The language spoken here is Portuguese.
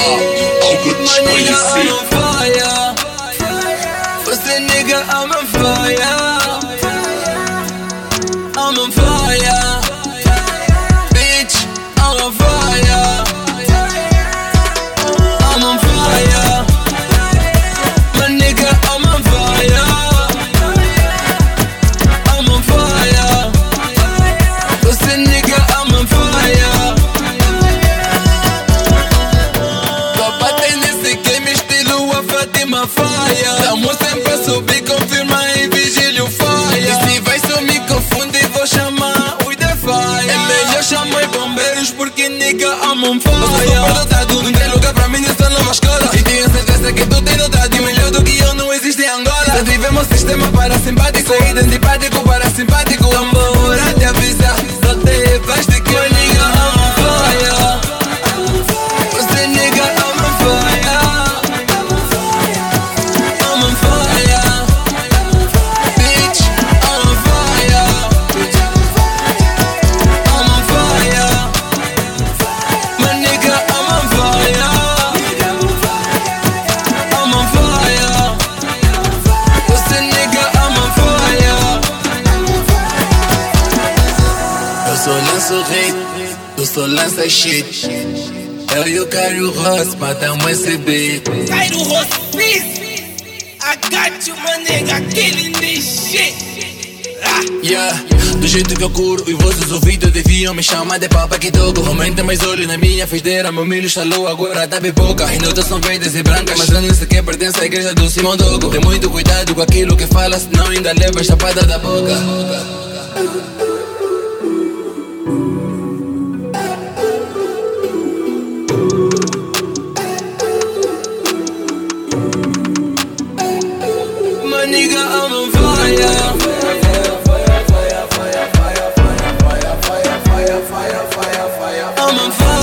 I'm on fire. see? Fire. Nigga, I'm on fire. way, then the body go hate, tu só lança shit. Eu e o Caio Ross matamos esse beat. Cairo Hospice. I got you, my nigga, killing this shit. Ah. Yeah, do jeito que eu curo e vossos ouvidos deviam me chamar de papa que toco Aumenta mais olho na minha frigideira, meu milho estalou, agora tá pipoca E notas são verdes e brancas, mas eu não sei quem pertence à igreja do Simão Dogo Tem muito cuidado com aquilo que fala, senão ainda leva a chapada da boca I'm on fire.